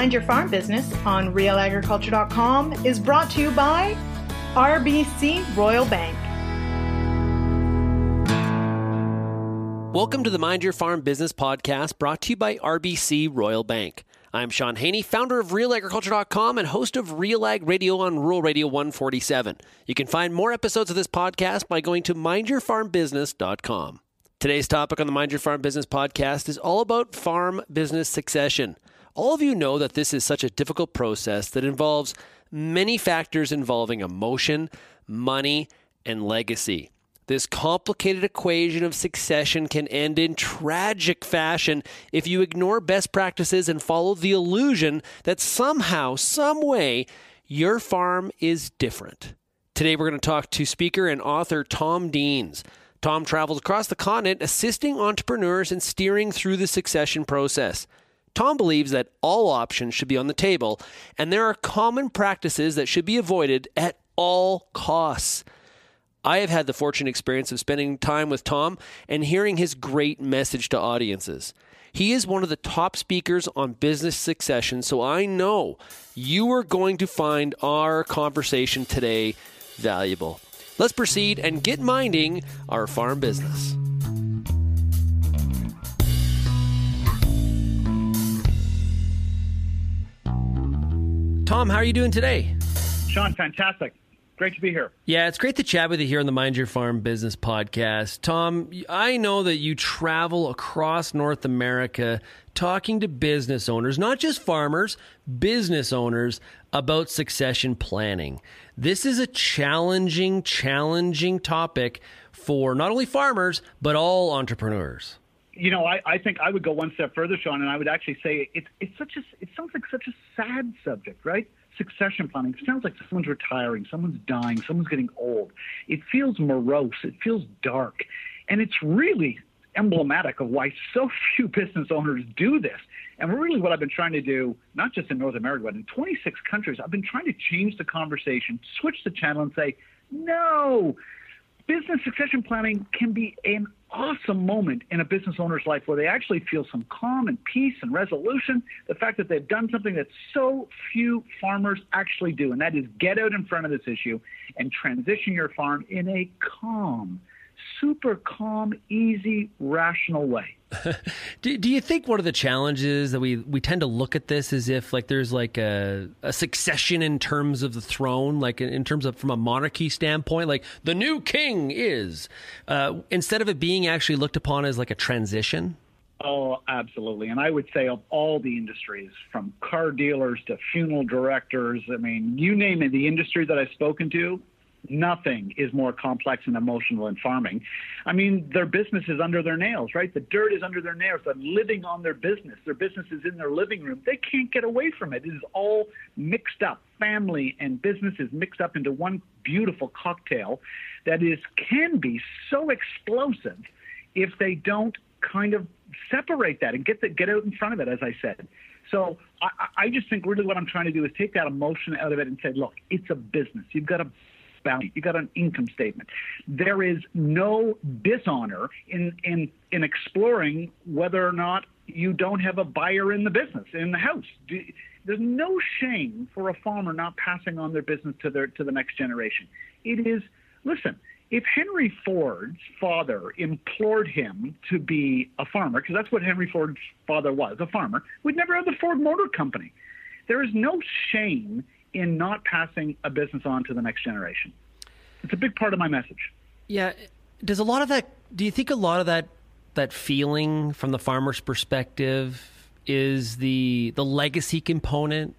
Mind Your Farm Business on realagriculture.com is brought to you by RBC Royal Bank. Welcome to the Mind Your Farm Business podcast brought to you by RBC Royal Bank. I'm Shaun Haney, founder of RealAgriculture.com and host of Real Ag Radio on Rural Radio 147. You can find more episodes of this podcast by going to MindYourFarmBusiness.com. Today's topic on the Mind Your Farm Business podcast is all about farm business succession. All of you know that this is such a difficult process that involves many factors involving emotion, money, and legacy. This complicated equation of succession can end in tragic fashion if you ignore best practices and follow the illusion that somehow, some way, your farm is different. Today, we're going to talk to speaker and author Tom Deans. Tom travels across the continent assisting entrepreneurs in steering through the succession process. Tom believes that all options should be on the table, and there are common practices that should be avoided at all costs. I have had the fortunate experience of spending time with Tom and hearing his great message to audiences. He is one of the top speakers on business succession, so I know you are going to find our conversation today valuable. Let's proceed and get minding our farm business. Tom, how are you doing today? Shaun, fantastic. Great to be here. Yeah, it's great to chat with you here on the Mind Your Farm Business podcast. Tom, I know that you travel across North America talking to business owners, not just farmers, business owners about succession planning. This is a challenging, challenging topic for not only farmers, but all entrepreneurs. You know, I, I think I would go one step further, Shaun, and I would actually say it's it's such a it sounds like such a sad subject, right? succession planning it sounds like someone's retiring, someone's dying, someone's getting old. It feels morose, it feels dark, and it's really emblematic of why so few business owners do this. And really, what I've been trying to do, not just in North America, but in 26 countries, I've been trying to change the conversation, switch the channel, and say, no, business succession planning can be an awesome moment in a business owner's life where they actually feel some calm and peace and resolution. The fact that they've done something that so few farmers actually do, and that is get out in front of this issue and transition your farm in a calm, super calm, easy, rational way. do, do you think one of the challenges that we, we tend to look at this as if like there's like a, a succession in terms of the throne, like in terms of from a monarchy standpoint, like the new king is, uh, instead of it being actually looked upon as like a transition? Oh, absolutely. And I would say of all the industries, from car dealers to funeral directors, I mean, you name it, the industry that I've spoken to, Nothing is more complex and emotional than farming. I mean, their business is under their nails, right? The dirt is under their nails. They're living on their business. Their business is in their living room. They can't get away from it. It is all mixed up. Family and business is mixed up into one beautiful cocktail that is can be so explosive if they don't kind of separate that and get the, get out in front of it, as I said. So I, I just think really what I'm trying to do is take that emotion out of it and say, look, it's a business. You've got to You got an income statement. There is no dishonor in in in exploring whether or not you don't have a buyer in the business in the house. There's no shame for a farmer not passing on their business to their to the next generation. It is listen. If Henry Ford's father implored him to be a farmer, because that's what Henry Ford's father was, a farmer, we'd never have the Ford Motor Company. There is no shame in not passing a business on to the next generation. It's a big part of my message. Yeah. Does a lot of that, do you think a lot of that, that feeling from the farmer's perspective is the, the legacy component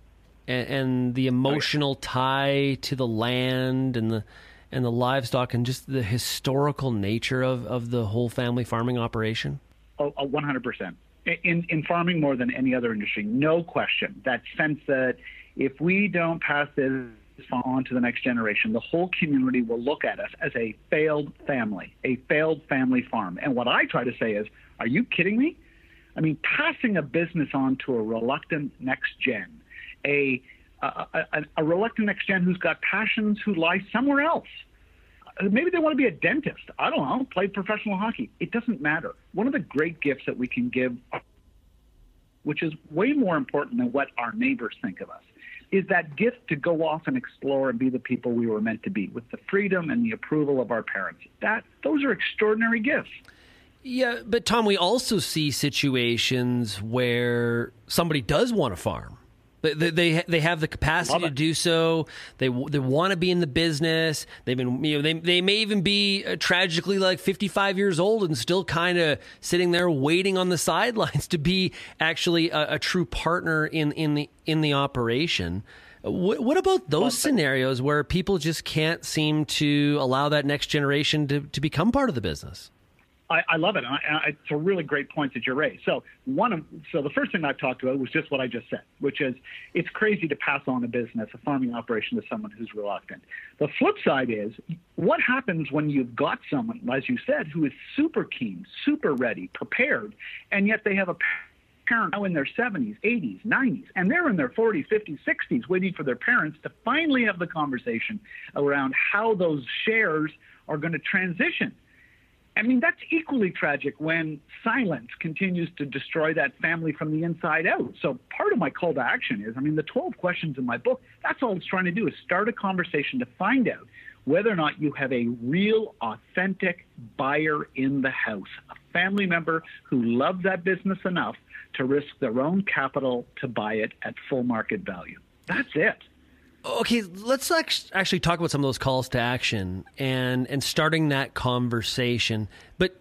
and, and the oh, emotional tie to the land and the, and the livestock and just the historical nature of, of the whole family farming operation? Oh, 100%. In, in farming more than any other industry, no question. That sense that if we don't pass this on to the next generation, the whole community will look at us as a failed family, a failed family farm. And what I try to say is, are you kidding me? I mean, passing a business on to a reluctant next gen, a, a, a, a reluctant next gen who's got passions who lie somewhere else. Maybe they want to be a dentist. I don't know, play professional hockey. It doesn't matter. One of the great gifts that we can give which is way more important than what our neighbors think of us, is that gift to go off and explore and be the people we were meant to be with the freedom and the approval of our parents. That those are extraordinary gifts. Yeah, but Tom, we also see situations where somebody does want to farm. They, they they have the capacity to do so. They they want to be in the business. They've been you know they they may even be uh, tragically like 55 years old and still kind of sitting there waiting on the sidelines to be actually a, a true partner in in the in the operation. What, what about those scenarios where people just can't seem to allow that next generation to, to become part of the business? I, I love it. I, I, it's a really great point that you raised. So one of so the first thing I've talked about was just what I just said, which is it's crazy to pass on a business, a farming operation, to someone who's reluctant. The flip side is what happens when you've got someone, as you said, who is super keen, super ready, prepared, and yet they have a parent now in their 70s, 80s, 90s, and they're in their 40s, 50s, 60s, waiting for their parents to finally have the conversation around how those shares are going to transition I mean, that's equally tragic when silence continues to destroy that family from the inside out. So, part of my call to action is I mean, the 12 questions in my book, that's all it's trying to do is start a conversation to find out whether or not you have a real, authentic buyer in the house, a family member who loves that business enough to risk their own capital to buy it at full market value. That's it. Okay, let's actually talk about some of those calls to action and and starting that conversation. But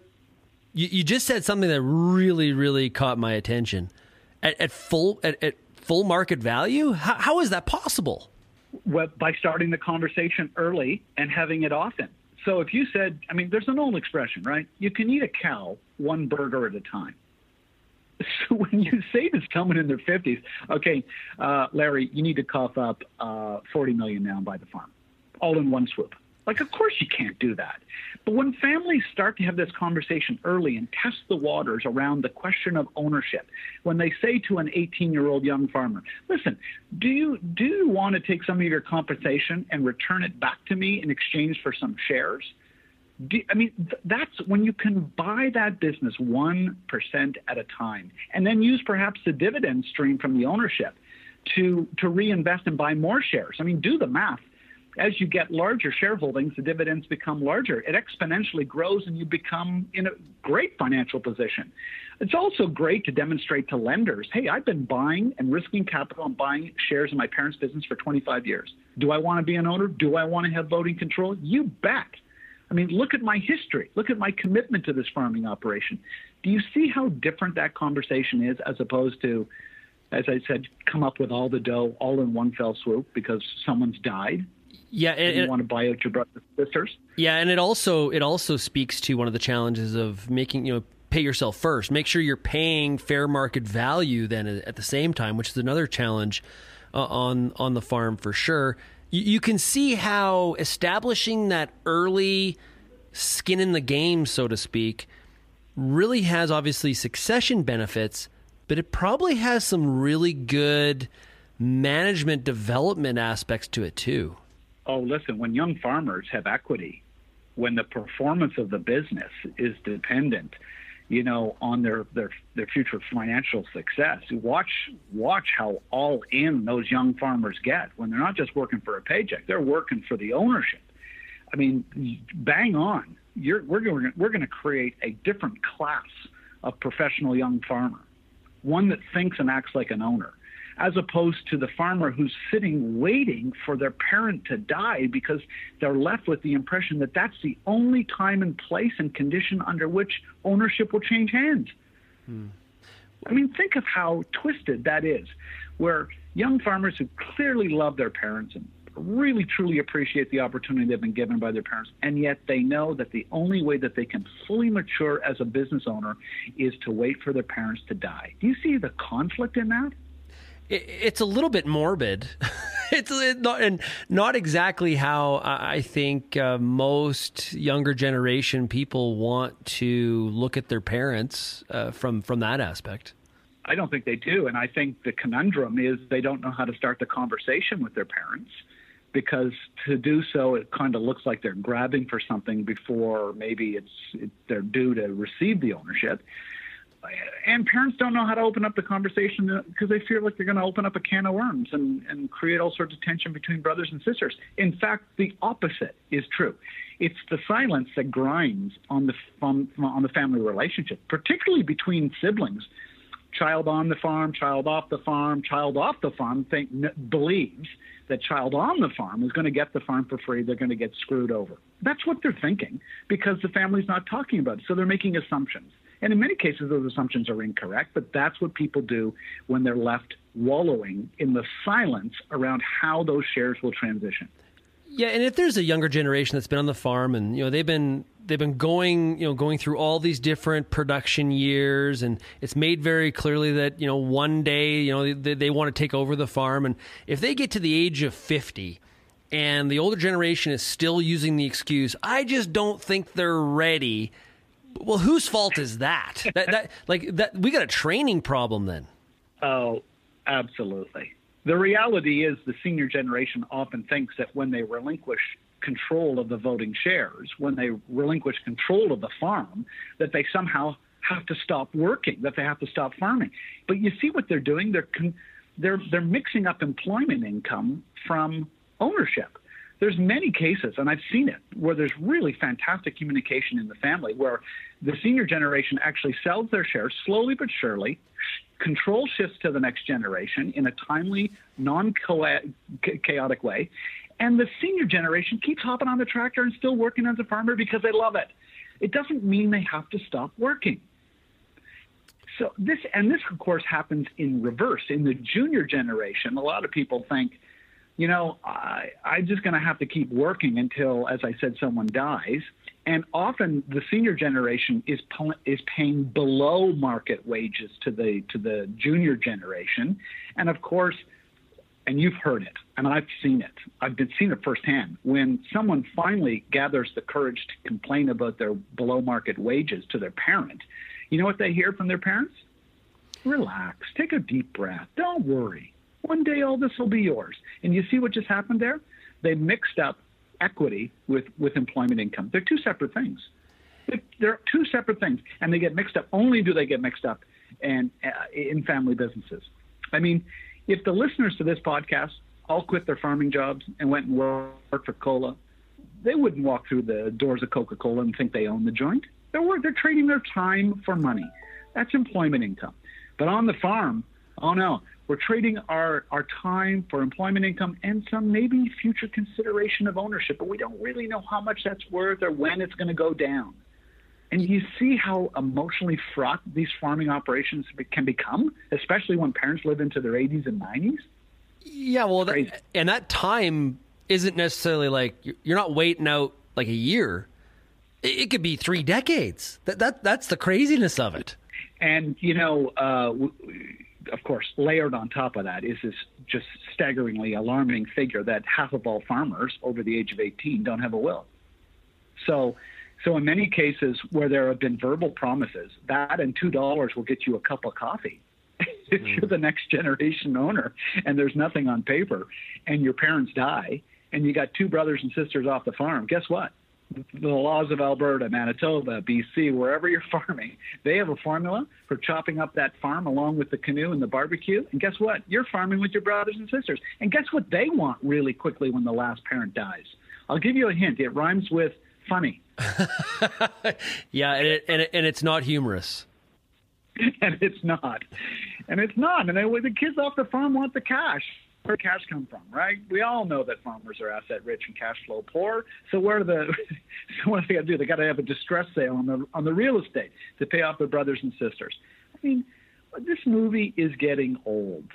you, you just said something that really, really caught my attention. At, at full at, at, full market value, how, how is that possible? Well, by starting the conversation early and having it often. So if you said, I mean, there's an old expression, right? You can eat a cow one burger at a time. So when you say to someone in their 50s, okay, uh, Larry, you need to cough up uh, 40 million now and buy the farm, all in one swoop. Like, of course you can't do that. But when families start to have this conversation early and test the waters around the question of ownership, when they say to an 18 year old young farmer, listen, do you, do you want to take some of your compensation and return it back to me in exchange for some shares? I mean, that's when you can buy that business 1% at a time and then use perhaps the dividend stream from the ownership to, to reinvest and buy more shares. I mean, do the math. As you get larger shareholdings, the dividends become larger. It exponentially grows and you become in a great financial position. It's also great to demonstrate to lenders hey, I've been buying and risking capital and buying shares in my parents' business for 25 years. Do I want to be an owner? Do I want to have voting control? You bet. I mean, look at my history. Look at my commitment to this farming operation. Do you see how different that conversation is as opposed to, as I said, come up with all the dough all in one fell swoop because someone's died? Yeah, and, you want to buy out your brothers and sisters. Yeah, and it also it also speaks to one of the challenges of making you know pay yourself first. Make sure you're paying fair market value then at the same time, which is another challenge uh, on on the farm for sure you, you can see how establishing that early skin in the game, so to speak, really has obviously succession benefits, but it probably has some really good management development aspects to it too. Oh, listen, when young farmers have equity, when the performance of the business is dependent you know, on their, their, their future financial success. Watch, watch how all in those young farmers get when they're not just working for a paycheck, they're working for the ownership. I mean, bang on. You're, we're going we're going to create a different class of professional young farmer, one that thinks and acts like an owner as opposed to the farmer who's sitting waiting for their parent to die because they're left with the impression that that's the only time and place and condition under which ownership will change hands. Hmm. I mean, think of how twisted that is, where young farmers who clearly love their parents and really truly appreciate the opportunity they've been given by their parents, and yet they know that the only way that they can fully mature as a business owner is to wait for their parents to die. Do you see the conflict in that? It's a little bit morbid. it's not and not exactly how I think uh, most younger generation people want to look at their parents uh, from from that aspect. I don't think they do, and I think the conundrum is they don't know how to start the conversation with their parents because to do so it kind of looks like they're grabbing for something before maybe it's it, they're due to receive the ownership and parents don't know how to open up the conversation uh, because they feel like they're going to open up a can of worms and, and create all sorts of tension between brothers and sisters. In fact, the opposite is true. It's the silence that grinds on the on, on the family relationship, particularly between siblings. Child on the farm, child off the farm, child off the farm think, believes that child on the farm is going to get the farm for free. They're going to get screwed over. That's what they're thinking because the family's not talking about it. So they're making assumptions. And in many cases, those assumptions are incorrect, but that's what people do when they're left wallowing in the silence around how those shares will transition. Yeah, and if there's a younger generation that's been on the farm and you know they've been they've been going you know going through all these different production years and it's made very clearly that you know one day you know they, they want to take over the farm and if they get to the age of 50 and the older generation is still using the excuse I just don't think they're ready well, whose fault is that? that, that like that we got a training problem then. Oh, absolutely. The reality is the senior generation often thinks that when they relinquish control of the voting shares, when they relinquish control of the farm, that they somehow have to stop working, that they have to stop farming. But you see what they're doing? They're con- they're they're mixing up employment income from ownership there's many cases, and I've seen it, where there's really fantastic communication in the family, where the senior generation actually sells their shares slowly but surely. Control shifts to the next generation in a timely, non-chaotic way, and the senior generation keeps hopping on the tractor and still working as a farmer because they love it. It doesn't mean they have to stop working. So this, and this of course happens in reverse. In the junior generation, a lot of people think you know, I, I'm just going to have to keep working until, as I said, someone dies. And often the senior generation is is paying below market wages to the to the junior generation, and of course, and you've heard it, and I've seen it. I've been seen it firsthand. When someone finally gathers the courage to complain about their below market wages to their parent, you know what they hear from their parents? Relax, take a deep breath, don't worry. One day all this will be yours. And you see what just happened there? They mixed up equity with, with employment income. They're two separate things. They're two separate things, and they get mixed up. Only do they get mixed up and uh, in family businesses. I mean, if the listeners to this podcast all quit their farming jobs and went and worked for cola, they wouldn't walk through the doors of Coca-Cola and think they own the joint. They're they're trading their time for money. That's employment income. But on the farm, oh no, we're trading our, our time for employment income and some maybe future consideration of ownership, but we don't really know how much that's worth or when it's going to go down. And you see how emotionally fraught these farming operations can become, especially when parents live into their 80s and 90s. Yeah, well, that, and that time isn't necessarily like you're not waiting out like a year. It, could be three decades. That that that's the craziness of it. And you know, uh, of course, layered on top of that is this just staggeringly alarming figure that half of all farmers over the age of 18 don't have a will. So, so in many cases where there have been verbal promises, that and two dollars will get you a cup of coffee. if you're the next generation owner and there's nothing on paper, and your parents die, and you got two brothers and sisters off the farm, guess what? The laws of Alberta, Manitoba, BC, wherever you're farming, they have a formula for chopping up that farm along with the canoe and the barbecue. And guess what? You're farming with your brothers and sisters. And guess what they want really quickly when the last parent dies? I'll give you a hint. It rhymes with funny. yeah, and, it, and, it, and it's not humorous. and it's not. And it's not. And the kids off the farm want the cash where cash come from, right? We all know that farmers are asset rich and cash flow poor. So where the so what do they got to do? They got to have a distress sale on the on the real estate to pay off their brothers and sisters. I mean, this movie is getting old.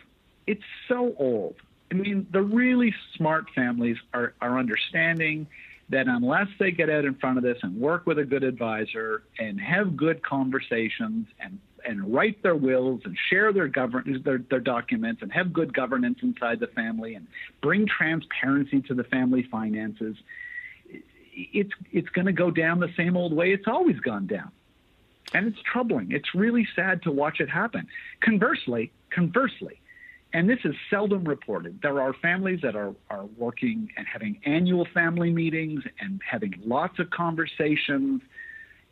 It's so old. I mean, the really smart families are are understanding that unless they get out in front of this and work with a good advisor and have good conversations and and write their wills and share their govern their, their documents and have good governance inside the family and bring transparency to the family finances, it's it's going to go down the same old way it's always gone down. And it's troubling. It's really sad to watch it happen. Conversely, conversely, and this is seldom reported. There are families that are, are working and having annual family meetings and having lots of conversations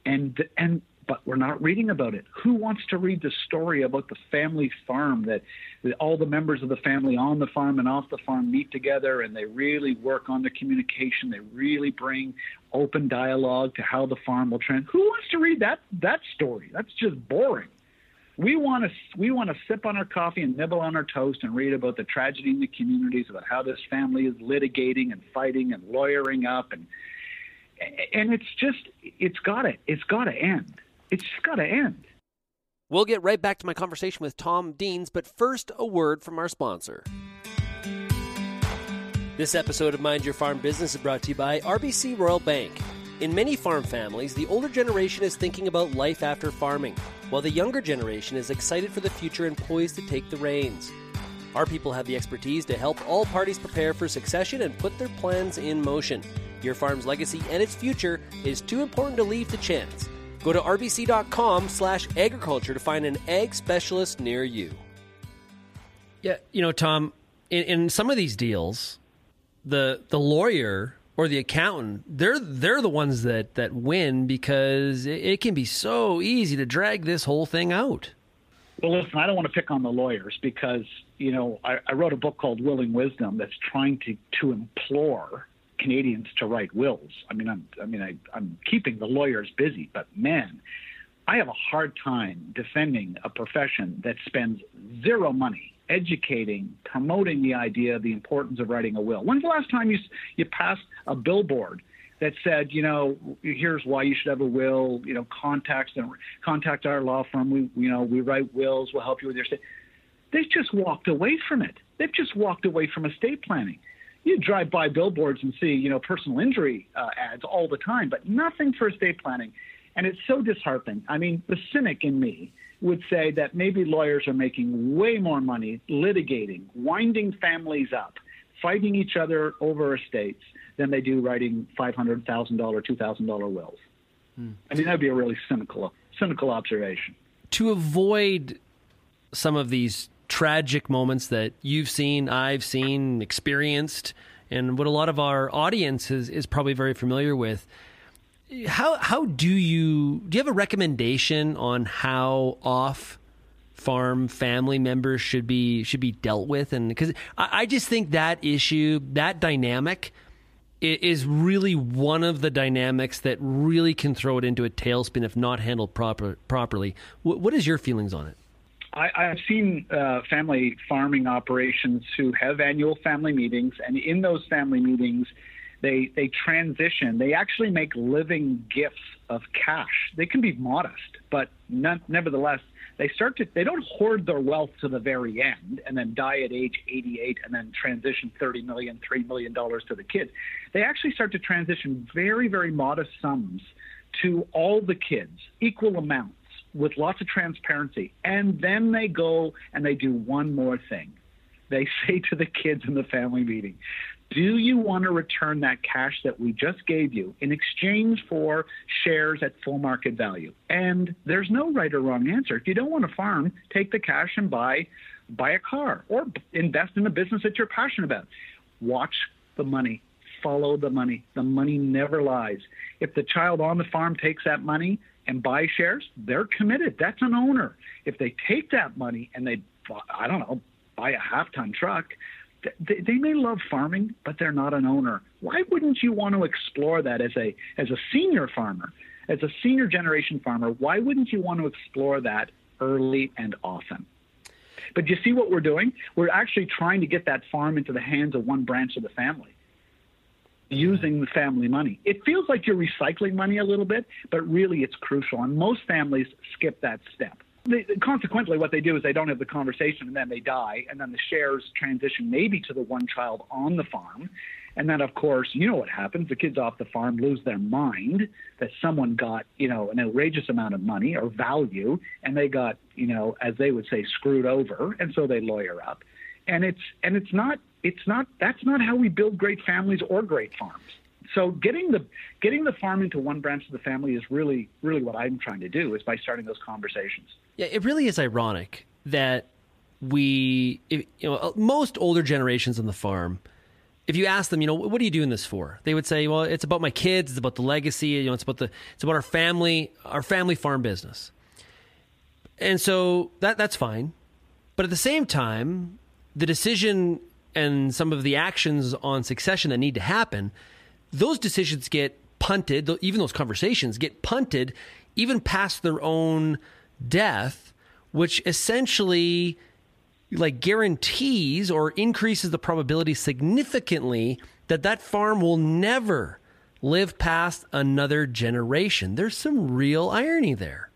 and and but we're not reading about it. Who wants to read the story about the family farm that, that all the members of the family on the farm and off the farm meet together and they really work on the communication. They really bring open dialogue to how the farm will trend. Who wants to read that that story? That's just boring. We want to we want to sip on our coffee and nibble on our toast and read about the tragedy in the communities, about how this family is litigating and fighting and lawyering up and and it's just it's gotta it's gotta end. It's just gotta end. We'll get right back to my conversation with Tom Deans, but first a word from our sponsor. This episode of Mind Your Farm Business is brought to you by RBC Royal Bank. In many farm families, the older generation is thinking about life after farming, while the younger generation is excited for the future and poised to take the reins. Our people have the expertise to help all parties prepare for succession and put their plans in motion. Your farm's legacy and its future is too important to leave to chance. Go to rbc.com slash agriculture to find an ag specialist near you. Yeah, you know, Tom, in, in some of these deals, the the lawyer or the accountant, they're they're the ones that, that win because it, it can be so easy to drag this whole thing out. Well, listen, I don't want to pick on the lawyers because you know I, I wrote a book called Willing Wisdom that's trying to to implore Canadians to write wills. I mean, I'm I mean I, I'm keeping the lawyers busy, but man, I have a hard time defending a profession that spends zero money educating, promoting the idea of the importance of writing a will. When's the last time you you passed a billboard that said, you know, here's why you should have a will. You know, contact contact our law firm. We, you know, we write wills. We'll help you with your estate. They've just walked away from it. They've just walked away from estate planning. You drive by billboards and see, you know, personal injury uh, ads all the time, but nothing for estate planning. And it's so disheartening. I mean, the cynic in me would say that maybe lawyers are making way more money litigating, winding families up, fighting each other over estates than they do writing $500,000, $2,000 wills. Hmm. I mean, that'd be a really cynical, cynical observation. To avoid some of these tragic moments that you've seen, I've seen, experienced, and what a lot of our audience is, is probably very familiar with. How how do you do you have a recommendation on how off farm family members should be should be dealt with and because I, I just think that issue that dynamic is really one of the dynamics that really can throw it into a tailspin if not handled proper, properly. what, what is your feelings on it? I, have seen uh, family farming operations who have annual family meetings, and in those family meetings, they they transition. They actually make living gifts of cash. They can be modest, but nevertheless, they start to they don't hoard their wealth to the very end and then die at age 88 and then transition 30 million 3 million dollars to the kids they actually start to transition very very modest sums to all the kids equal amounts with lots of transparency and then they go and they do one more thing they say to the kids in the family meeting do you want to return that cash that we just gave you in exchange for shares at full market value? And there's no right or wrong answer. If you don't want to farm, take the cash and buy buy a car or invest in a business that you're passionate about. Watch the money. Follow the money. The money never lies. If the child on the farm takes that money and buy shares, they're committed. That's an owner. If they take that money and they, I don't know, buy a half ton truck, they, they may love farming, but they're not an owner. Why wouldn't you want to explore that as a as a senior farmer, as a senior generation farmer? Why wouldn't you want to explore that early and often? But you see what we're doing? We're actually trying to get that farm into the hands of one branch of the family using the family money. It feels like you're recycling money a little bit, but really it's crucial. And most families skip that step they, consequently, what they do is they don't have the conversation and then they die, and then the shares transition maybe to the one child on the farm. And then, of course, you know what happens. The kids off the farm lose their mind that someone got, you know, an outrageous amount of money or value, and they got, you know, as they would say, screwed over, and so they lawyer up. And it's and it's not it's not that's not how we build great families or great farms so getting the getting the farm into one branch of the family is really really what I'm trying to do is by starting those conversations. Yeah, it really is ironic that we you know most older generations on the farm if you ask them, you know, what are you doing this for? They would say, well, it's about my kids, it's about the legacy, you know, it's about the it's about our family, our family farm business. And so that that's fine. But at the same time, the decision and some of the actions on succession that need to happen, those decisions get punted, even those conversations get punted even past their own death, which essentially like guarantees or increases the probability significantly that that farm will never live past another generation. There's some real irony there.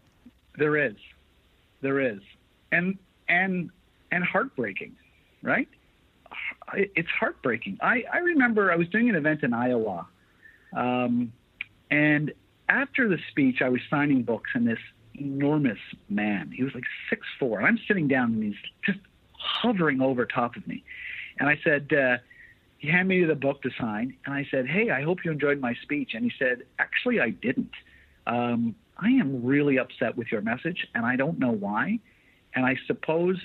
There is. There is. And and and heartbreaking, right? It's heartbreaking. I, I remember I was doing an event in Iowa, um, and after the speech, I was signing books, and this enormous man, he was like six four, and I'm sitting down, and he's just hovering over top of me. And I said, uh, he handed me the book to sign, and I said, hey, I hope you enjoyed my speech. And he said, actually, I didn't. Um, I am really upset with your message, and I don't know why. And I suppose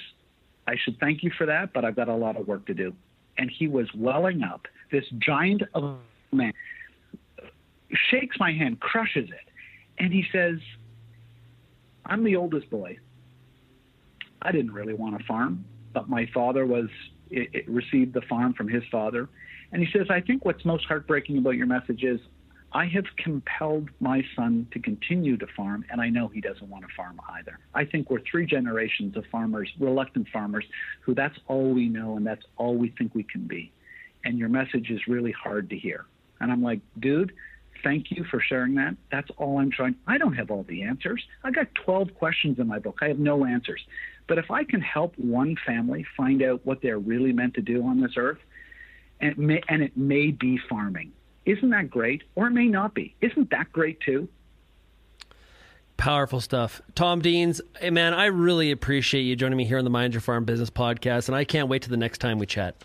I should thank you for that, but I've got a lot of work to do. And he was welling up, this giant of a man, shakes my hand, crushes it, and he says, I'm the oldest boy. I didn't really want a farm but my father was it, it received the farm from his father. And he says, I think what's most heartbreaking about your message is I have compelled my son to continue to farm, and I know he doesn't want to farm either. I think we're three generations of farmers, reluctant farmers, who that's all we know and that's all we think we can be. And your message is really hard to hear. And I'm like, dude, thank you for sharing that. That's all I'm trying. I don't have all the answers. I got 12 questions in my book. I have no answers. But if I can help one family find out what they're really meant to do on this earth, and it may, and it may be farming, isn't that great? Or it may not be. Isn't that great too? Powerful stuff. Tom Deans, hey man, I really appreciate you joining me here on the Mind Your Farm Business podcast, and I can't wait to the next time we chat.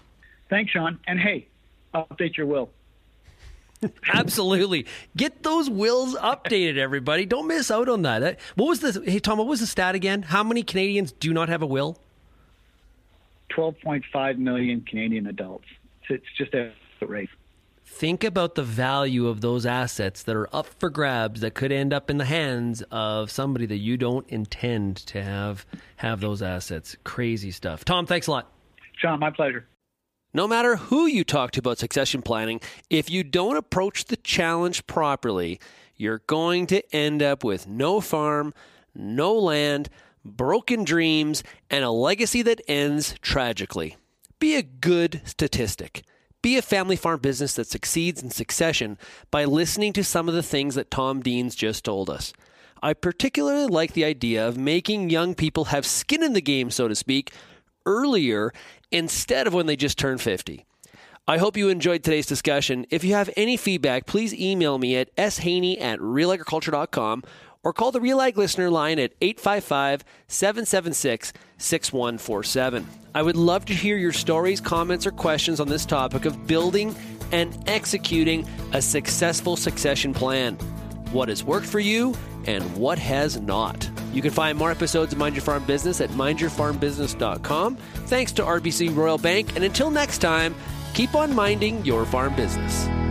Thanks, Shaun. And hey, update your will. Absolutely. Get those wills updated, everybody. Don't miss out on that. What was the hey Tom, what was the stat again? How many Canadians do not have a will? 12.5 million Canadian adults. It's just a rate. Think about the value of those assets that are up for grabs that could end up in the hands of somebody that you don't intend to have have those assets. Crazy stuff. Tom, thanks a lot. Shaun, my pleasure. No matter who you talk to about succession planning, if you don't approach the challenge properly, you're going to end up with no farm, no land, broken dreams, and a legacy that ends tragically. Be a good statistic. Be a family farm business that succeeds in succession by listening to some of the things that Tom Deans just told us. I particularly like the idea of making young people have skin in the game, so to speak, earlier instead of when they just turn 50. I hope you enjoyed today's discussion. If you have any feedback, please email me at shaney at realagriculture.com or call the Real Ag listener line at 855 776 6147. I would love to hear your stories, comments, or questions on this topic of building and executing a successful succession plan. What has worked for you and what has not? You can find more episodes of Mind Your Farm Business at mindyourfarmbusiness.com. Thanks to RBC Royal Bank, and until next time, keep on minding your farm business.